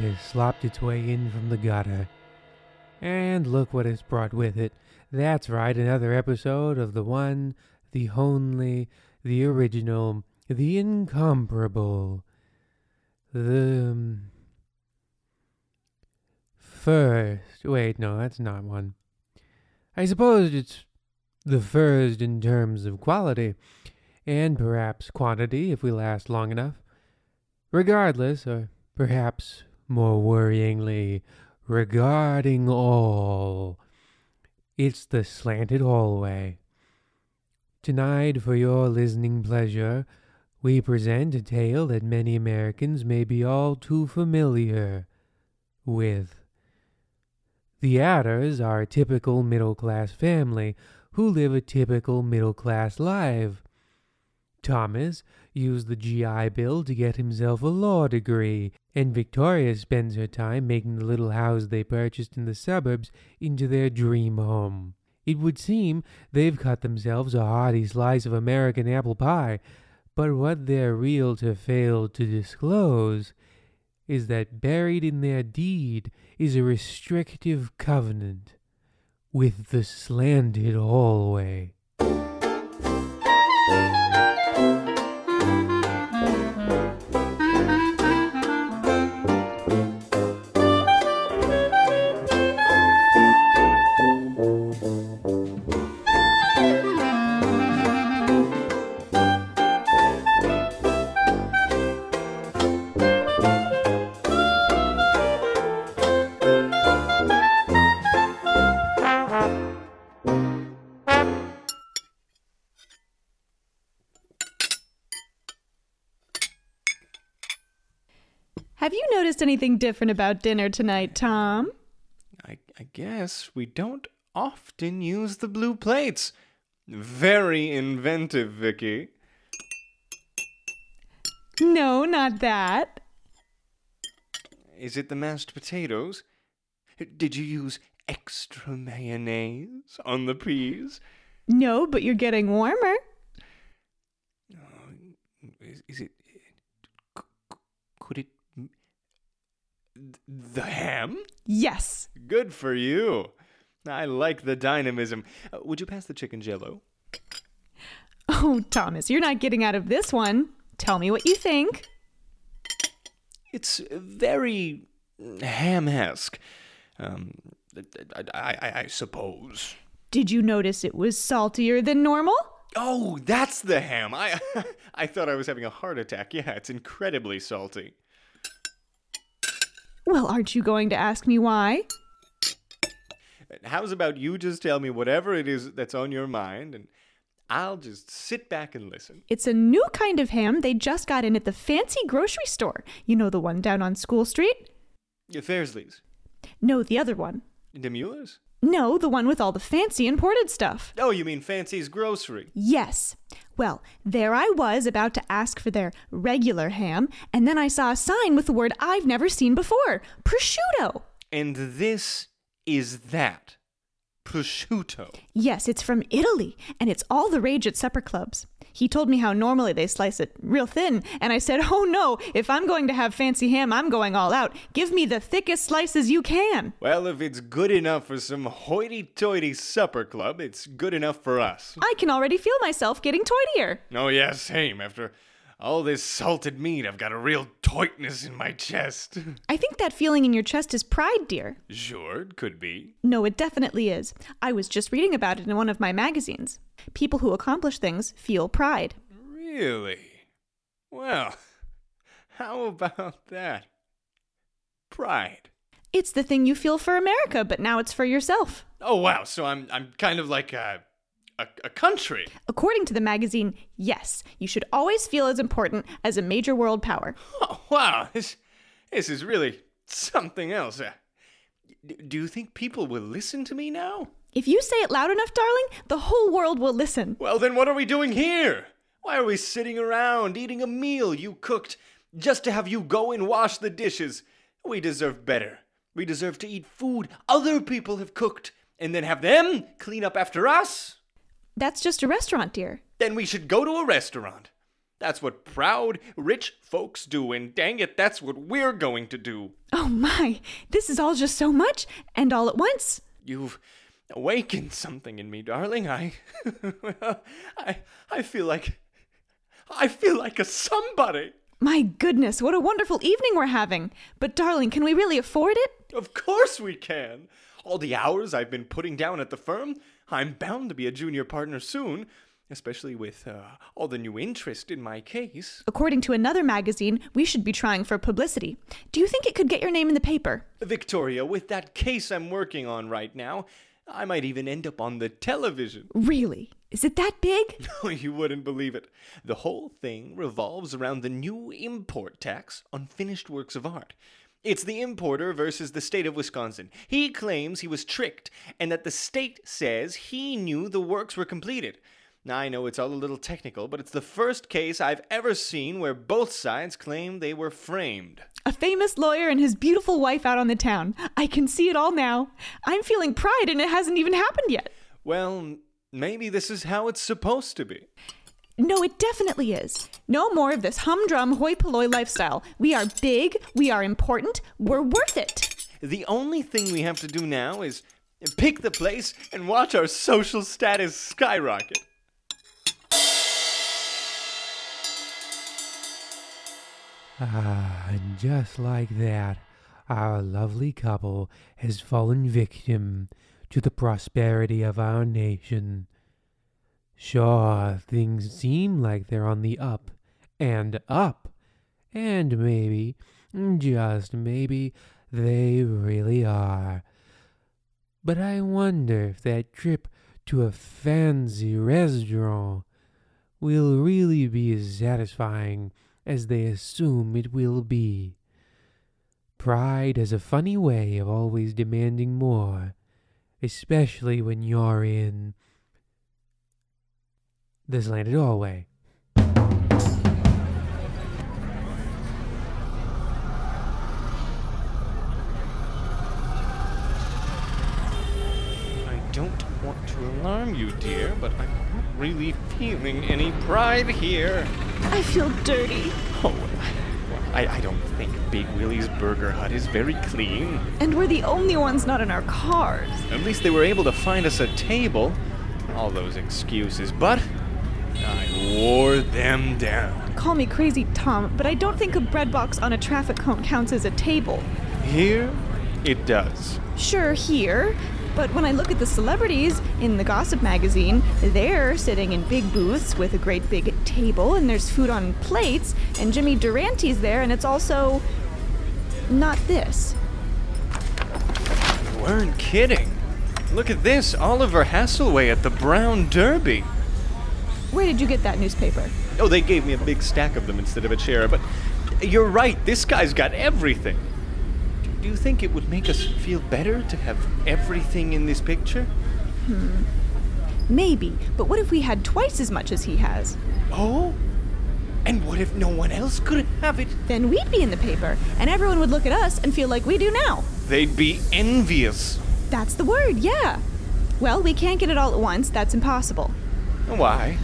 has slopped its way in from the gutter. And look what it's brought with it. That's right, another episode of the one, the only, the original, the incomparable, the. um, First. Wait, no, that's not one. I suppose it's the first in terms of quality, and perhaps quantity if we last long enough. Regardless, or perhaps more worryingly, regarding all, it's the slanted hallway. Tonight, for your listening pleasure, we present a tale that many Americans may be all too familiar with. The Adders are a typical middle class family who live a typical middle class life. Thomas used the GI Bill to get himself a law degree, and Victoria spends her time making the little house they purchased in the suburbs into their dream home. It would seem they've cut themselves a hearty slice of American apple pie, but what their realtor failed to disclose is that buried in their deed is a restrictive covenant with the slanted hallway. Have you noticed anything different about dinner tonight, Tom? I, I guess we don't often use the blue plates. Very inventive, Vicky. No, not that. Is it the mashed potatoes? Did you use extra mayonnaise on the peas? No, but you're getting warmer. Oh, is, is it. Could it. The ham? Yes. Good for you. I like the dynamism. Uh, would you pass the chicken jello? Oh, Thomas, you're not getting out of this one. Tell me what you think. It's very ham-esque. Um, I, I, I, I suppose. Did you notice it was saltier than normal? Oh, that's the ham. I I thought I was having a heart attack. Yeah, it's incredibly salty. Well, aren't you going to ask me why? How's about you just tell me whatever it is that's on your mind and I'll just sit back and listen. It's a new kind of ham they just got in at the fancy grocery store. You know the one down on School Street? Fairsley's. No, the other one. De Mueller's? No, the one with all the fancy imported stuff. Oh, you mean Fancy's Grocery. Yes. Well, there I was about to ask for their regular ham, and then I saw a sign with the word I've never seen before prosciutto. And this is that. Prosciutto. Yes, it's from Italy, and it's all the rage at supper clubs. He told me how normally they slice it real thin, and I said, Oh no, if I'm going to have fancy ham, I'm going all out. Give me the thickest slices you can. Well, if it's good enough for some hoity-toity supper club, it's good enough for us. I can already feel myself getting toitier. Oh, yeah, same. After all this salted meat, I've got a real tightness in my chest. I think that feeling in your chest is pride, dear. sure, it could be. No, it definitely is. I was just reading about it in one of my magazines. People who accomplish things feel pride. Really? Well, how about that? Pride. It's the thing you feel for America, but now it's for yourself. Oh, wow. So I'm, I'm kind of like a, a, a country. According to the magazine, yes, you should always feel as important as a major world power. Oh, wow. This, this is really something else. Uh, d- do you think people will listen to me now? If you say it loud enough, darling, the whole world will listen. Well, then what are we doing here? Why are we sitting around eating a meal you cooked just to have you go and wash the dishes? We deserve better. We deserve to eat food other people have cooked and then have them clean up after us. That's just a restaurant, dear. Then we should go to a restaurant. That's what proud, rich folks do, and dang it, that's what we're going to do. Oh my, this is all just so much, and all at once. You've awakened something in me, darling. I, I, I feel like, I feel like a somebody. My goodness, what a wonderful evening we're having. But darling, can we really afford it? Of course we can. All the hours I've been putting down at the firm, I'm bound to be a junior partner soon especially with uh, all the new interest in my case. According to another magazine, we should be trying for publicity. Do you think it could get your name in the paper? Victoria, with that case I'm working on right now, I might even end up on the television. Really? Is it that big? No, you wouldn't believe it. The whole thing revolves around the new import tax on finished works of art. It's the importer versus the state of Wisconsin. He claims he was tricked and that the state says he knew the works were completed. I know it's all a little technical, but it's the first case I've ever seen where both sides claim they were framed. A famous lawyer and his beautiful wife out on the town. I can see it all now. I'm feeling pride and it hasn't even happened yet. Well, maybe this is how it's supposed to be. No, it definitely is. No more of this humdrum hoi polloi lifestyle. We are big, we are important, we're worth it. The only thing we have to do now is pick the place and watch our social status skyrocket. Ah, and just like that, our lovely couple has fallen victim to the prosperity of our nation. Sure, things seem like they're on the up and up, and maybe, just maybe, they really are. But I wonder if that trip to a fancy restaurant will really be as satisfying as they assume it will be. Pride has a funny way of always demanding more, especially when you're in the slanted hallway. I don't want to alarm you, dear, but I'm not really feeling any pride here. I feel dirty. Oh, I, I don't think Big Willie's Burger Hut is very clean. And we're the only ones not in our cars. At least they were able to find us a table. All those excuses, but I wore them down. Call me crazy, Tom, but I don't think a bread box on a traffic cone counts as a table. Here, it does. Sure, here, but when I look at the celebrities in the gossip magazine, they're sitting in big booths with a great big table, and there's food on plates, and Jimmy Durante's there, and it's also not this. You weren't kidding. Look at this Oliver Hasselway at the Brown Derby. Where did you get that newspaper? Oh, they gave me a big stack of them instead of a chair, but you're right, this guy's got everything. Do you think it would make us feel better to have everything in this picture? Hmm. Maybe, but what if we had twice as much as he has? Oh? And what if no one else could have it? Then we'd be in the paper, and everyone would look at us and feel like we do now. They'd be envious. That's the word, yeah. Well, we can't get it all at once, that's impossible. Why?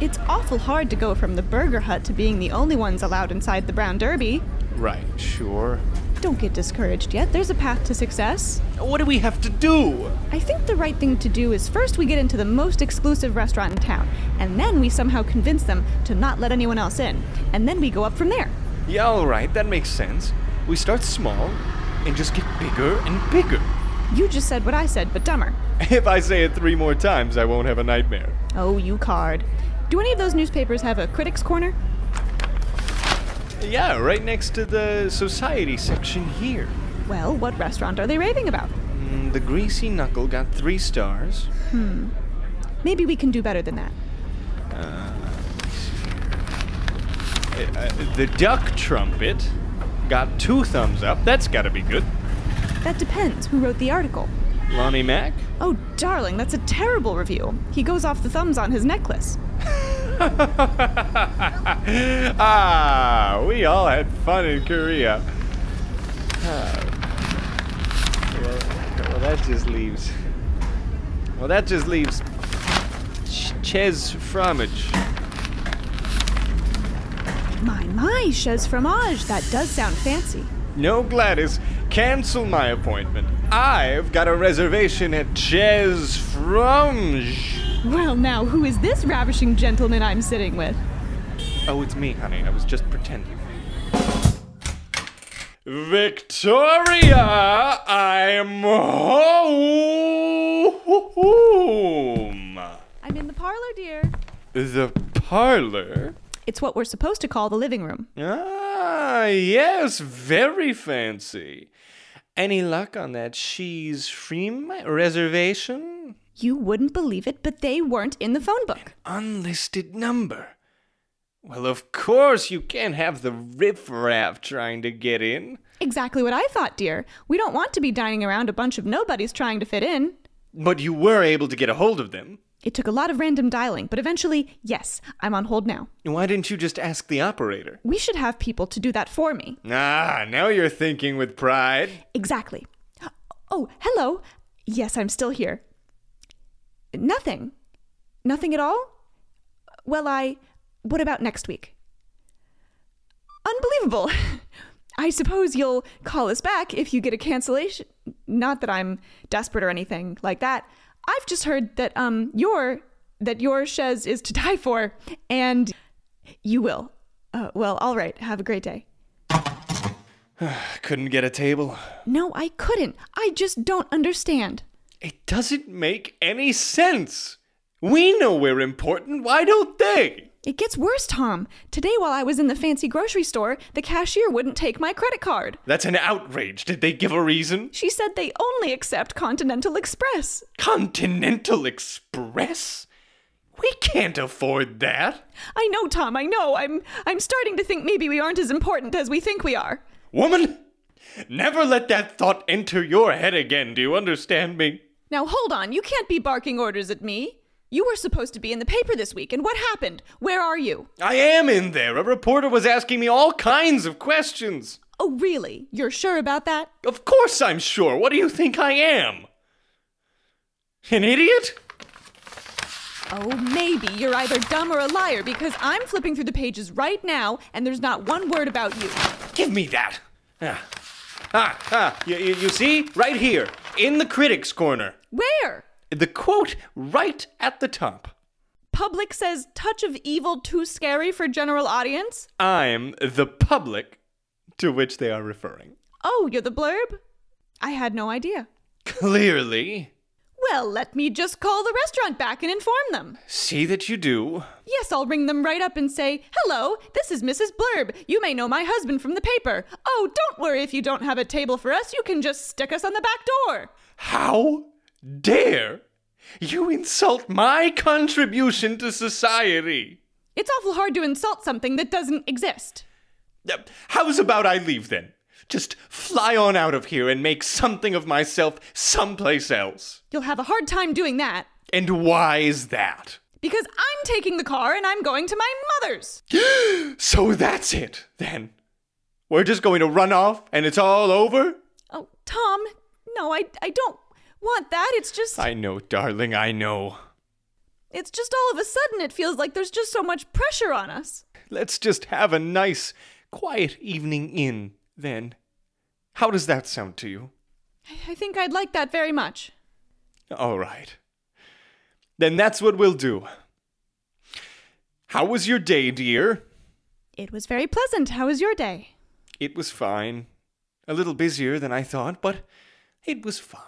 It's awful hard to go from the burger hut to being the only ones allowed inside the Brown Derby. Right, sure. Don't get discouraged yet. There's a path to success. What do we have to do? I think the right thing to do is first we get into the most exclusive restaurant in town, and then we somehow convince them to not let anyone else in, and then we go up from there. Yeah, alright, that makes sense. We start small and just get bigger and bigger. You just said what I said, but dumber. If I say it three more times, I won't have a nightmare. Oh, you card. Do any of those newspapers have a critic's corner? Yeah, right next to the society section here. Well, what restaurant are they raving about? Mm, the Greasy Knuckle got three stars. Hmm. Maybe we can do better than that. Uh, uh, the Duck Trumpet got two thumbs up. That's gotta be good. That depends. Who wrote the article? Lonnie Mack? Oh, darling, that's a terrible review. He goes off the thumbs on his necklace. ah, we all had fun in Korea. Uh, well, well, that just leaves. Well, that just leaves Ch- Chez Fromage. My, my, chaise fromage. That does sound fancy. No, Gladys, cancel my appointment. I've got a reservation at Chez Fromage. Well, now, who is this ravishing gentleman I'm sitting with? Oh, it's me, honey. I was just pretending. Victoria, I'm home. I'm in the parlor, dear. The parlor? It's what we're supposed to call the living room. Ah, yes, very fancy. Any luck on that cheese free reservation? You wouldn't believe it, but they weren't in the phone book. Unlisted number. Well, of course you can't have the riffraff trying to get in. Exactly what I thought, dear. We don't want to be dining around a bunch of nobodies trying to fit in. But you were able to get a hold of them. It took a lot of random dialing, but eventually, yes, I'm on hold now. Why didn't you just ask the operator? We should have people to do that for me. Ah, now you're thinking with pride. Exactly. Oh, hello. Yes, I'm still here. Nothing. Nothing at all? Well, I. What about next week? Unbelievable. I suppose you'll call us back if you get a cancellation. Not that I'm desperate or anything like that. I've just heard that um your that your chaise is to die for, and you will. Uh, well, all right. Have a great day. Couldn't get a table. No, I couldn't. I just don't understand. It doesn't make any sense. We know we're important. Why don't they? It gets worse, Tom. Today, while I was in the fancy grocery store, the cashier wouldn't take my credit card. That's an outrage. Did they give a reason? She said they only accept Continental Express. Continental Express? We can't afford that. I know, Tom, I know. I'm I'm starting to think maybe we aren't as important as we think we are. Woman, never let that thought enter your head again. Do you understand me? Now hold on, you can't be barking orders at me. You were supposed to be in the paper this week, and what happened? Where are you? I am in there. A reporter was asking me all kinds of questions. Oh, really? You're sure about that? Of course I'm sure. What do you think I am? An idiot? Oh, maybe you're either dumb or a liar because I'm flipping through the pages right now and there's not one word about you. Give me that. Ah, ah, ah. You, you, you see? Right here, in the critics' corner. Where? The quote right at the top. Public says touch of evil too scary for general audience? I'm the public to which they are referring. Oh, you're the blurb? I had no idea. Clearly. Well, let me just call the restaurant back and inform them. See that you do. Yes, I'll ring them right up and say, Hello, this is Mrs. Blurb. You may know my husband from the paper. Oh, don't worry if you don't have a table for us. You can just stick us on the back door. How dare you insult my contribution to society? It's awful hard to insult something that doesn't exist. How's about I leave then? Just fly on out of here and make something of myself someplace else. You'll have a hard time doing that. And why is that? Because I'm taking the car and I'm going to my mother's. So that's it, then. We're just going to run off and it's all over? Oh, Tom, no, I, I don't want that. It's just, I know, darling, I know. it's just all of a sudden it feels like there's just so much pressure on us. Let's just have a nice, quiet evening in, then. How does that sound to you? I think I'd like that very much. All right. Then that's what we'll do. How was your day, dear? It was very pleasant. How was your day? It was fine. A little busier than I thought, but it was fine.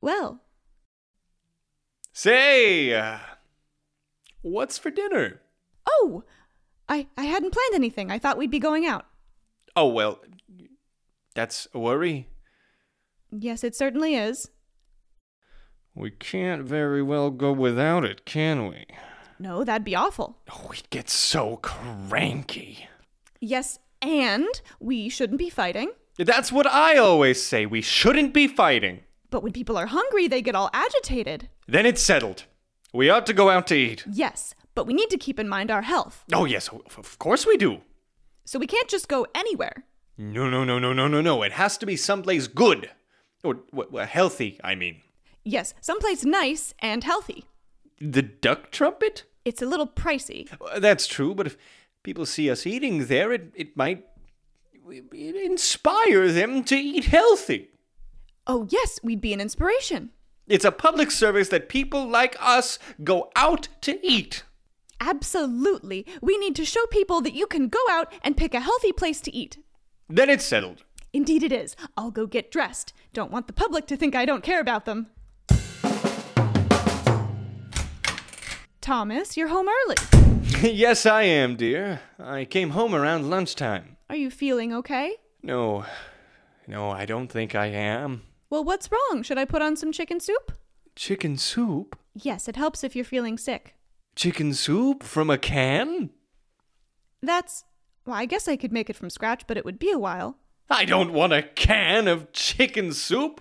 Well, Say, uh, what's for dinner? oh, I, I hadn't planned anything. I thought we'd be going out. Oh, well, that's a worry. Yes, it certainly is. We can't very well go without it, can we? No, that'd be awful. Oh, we'd get so cranky. Yes, and we shouldn't be fighting. That's what I always say. We shouldn't be fighting. But when people are hungry, they get all agitated. Then it's settled. We ought to go out to eat. Yes, but we need to keep in mind our health. Oh, yes, of of course we do. So we can't just go anywhere. No, no, no, no, no, no, no. It has to be someplace good. Or healthy, I mean. Yes, someplace nice and healthy. The duck trumpet? It's a little pricey. Uh, That's true, but if people see us eating there, it, it might it inspire them to eat healthy. Oh, yes, we'd be an inspiration. It's a public service that people like us go out to eat. Absolutely. We need to show people that you can go out and pick a healthy place to eat. Then it's settled. Indeed, it is. I'll go get dressed. Don't want the public to think I don't care about them. Thomas, you're home early. yes, I am, dear. I came home around lunchtime. Are you feeling okay? No, no, I don't think I am. Well, what's wrong? Should I put on some chicken soup? Chicken soup? Yes, it helps if you're feeling sick. Chicken soup from a can? That's. Well, I guess I could make it from scratch, but it would be a while. I don't want a can of chicken soup.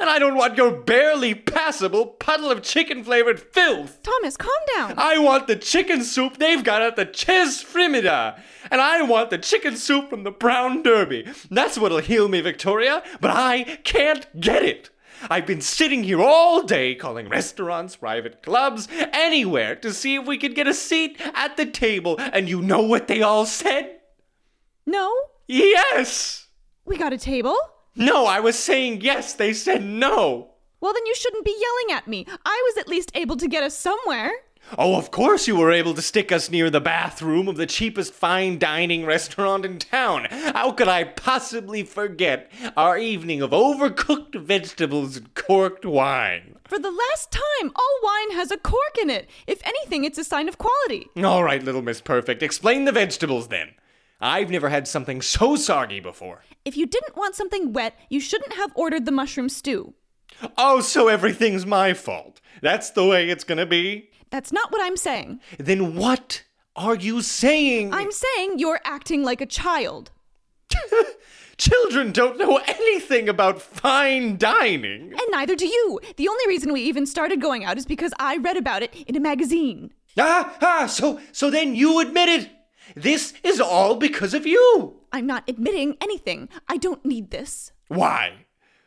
And I don't want your barely passable puddle of chicken flavored filth. Thomas, calm down. I want the chicken soup they've got at the Ches Frimida. And I want the chicken soup from the Brown Derby. That's what'll heal me, Victoria, but I can't get it. I've been sitting here all day calling restaurants, private clubs, anywhere to see if we could get a seat at the table, and you know what they all said? No? Yes! We got a table? No, I was saying yes. They said no. Well, then you shouldn't be yelling at me. I was at least able to get us somewhere. Oh, of course you were able to stick us near the bathroom of the cheapest fine dining restaurant in town. How could I possibly forget our evening of overcooked vegetables and corked wine? For the last time, all wine has a cork in it. If anything, it's a sign of quality. All right, little Miss Perfect, explain the vegetables then. I've never had something so soggy before. If you didn't want something wet, you shouldn't have ordered the mushroom stew. Oh, so everything's my fault. That's the way it's gonna be? That's not what I'm saying. Then what are you saying? I'm saying you're acting like a child. Children don't know anything about fine dining. And neither do you. The only reason we even started going out is because I read about it in a magazine. Ah, ah, so so then you admit it. This is all because of you. I'm not admitting anything. I don't need this. Why?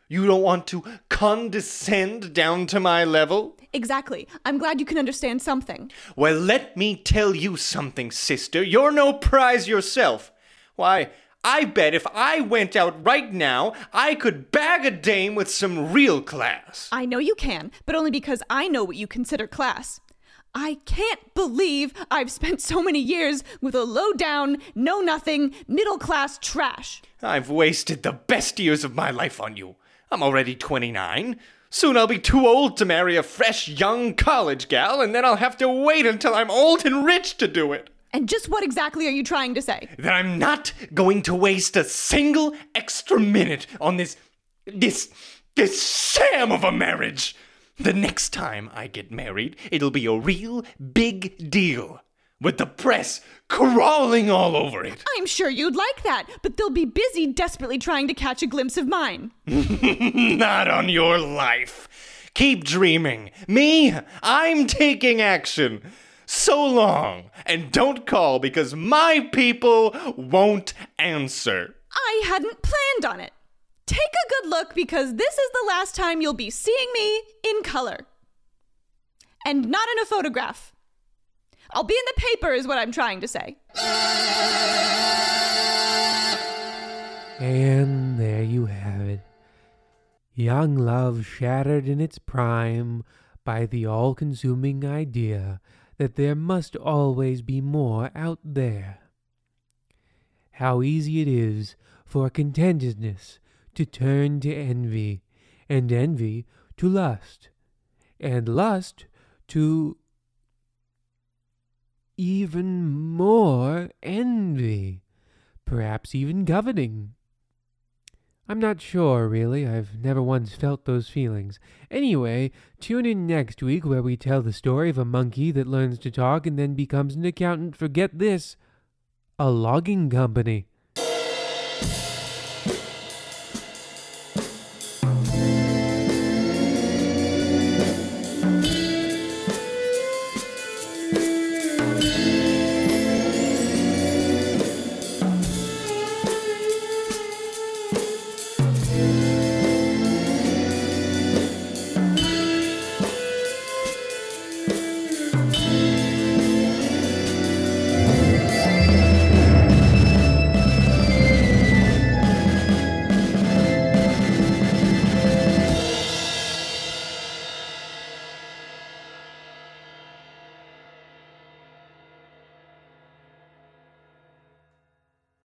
You don't want to condescend down to my level? Exactly. I'm glad you can understand something. Well, let me tell you something, sister. You're no prize yourself. Why, I bet if I went out right now, I could bag a dame with some real class. I know you can, but only because I know what you consider class. I can't believe I've spent so many years with a low down, know nothing, middle class trash. I've wasted the best years of my life on you. I'm already 29. Soon I'll be too old to marry a fresh young college gal, and then I'll have to wait until I'm old and rich to do it. And just what exactly are you trying to say? That I'm not going to waste a single extra minute on this. this. this sham of a marriage. The next time I get married, it'll be a real big deal. With the press crawling all over it. I'm sure you'd like that, but they'll be busy desperately trying to catch a glimpse of mine. Not on your life. Keep dreaming. Me, I'm taking action. So long, and don't call because my people won't answer. I hadn't planned on it. Take a good look because this is the last time you'll be seeing me in color. And not in a photograph. I'll be in the paper, is what I'm trying to say. And there you have it. Young love shattered in its prime by the all consuming idea that there must always be more out there. How easy it is for contentedness to turn to envy, and envy to lust, and lust to even more envy, perhaps even coveting. I'm not sure, really. I've never once felt those feelings. Anyway, tune in next week where we tell the story of a monkey that learns to talk and then becomes an accountant for get this a logging company.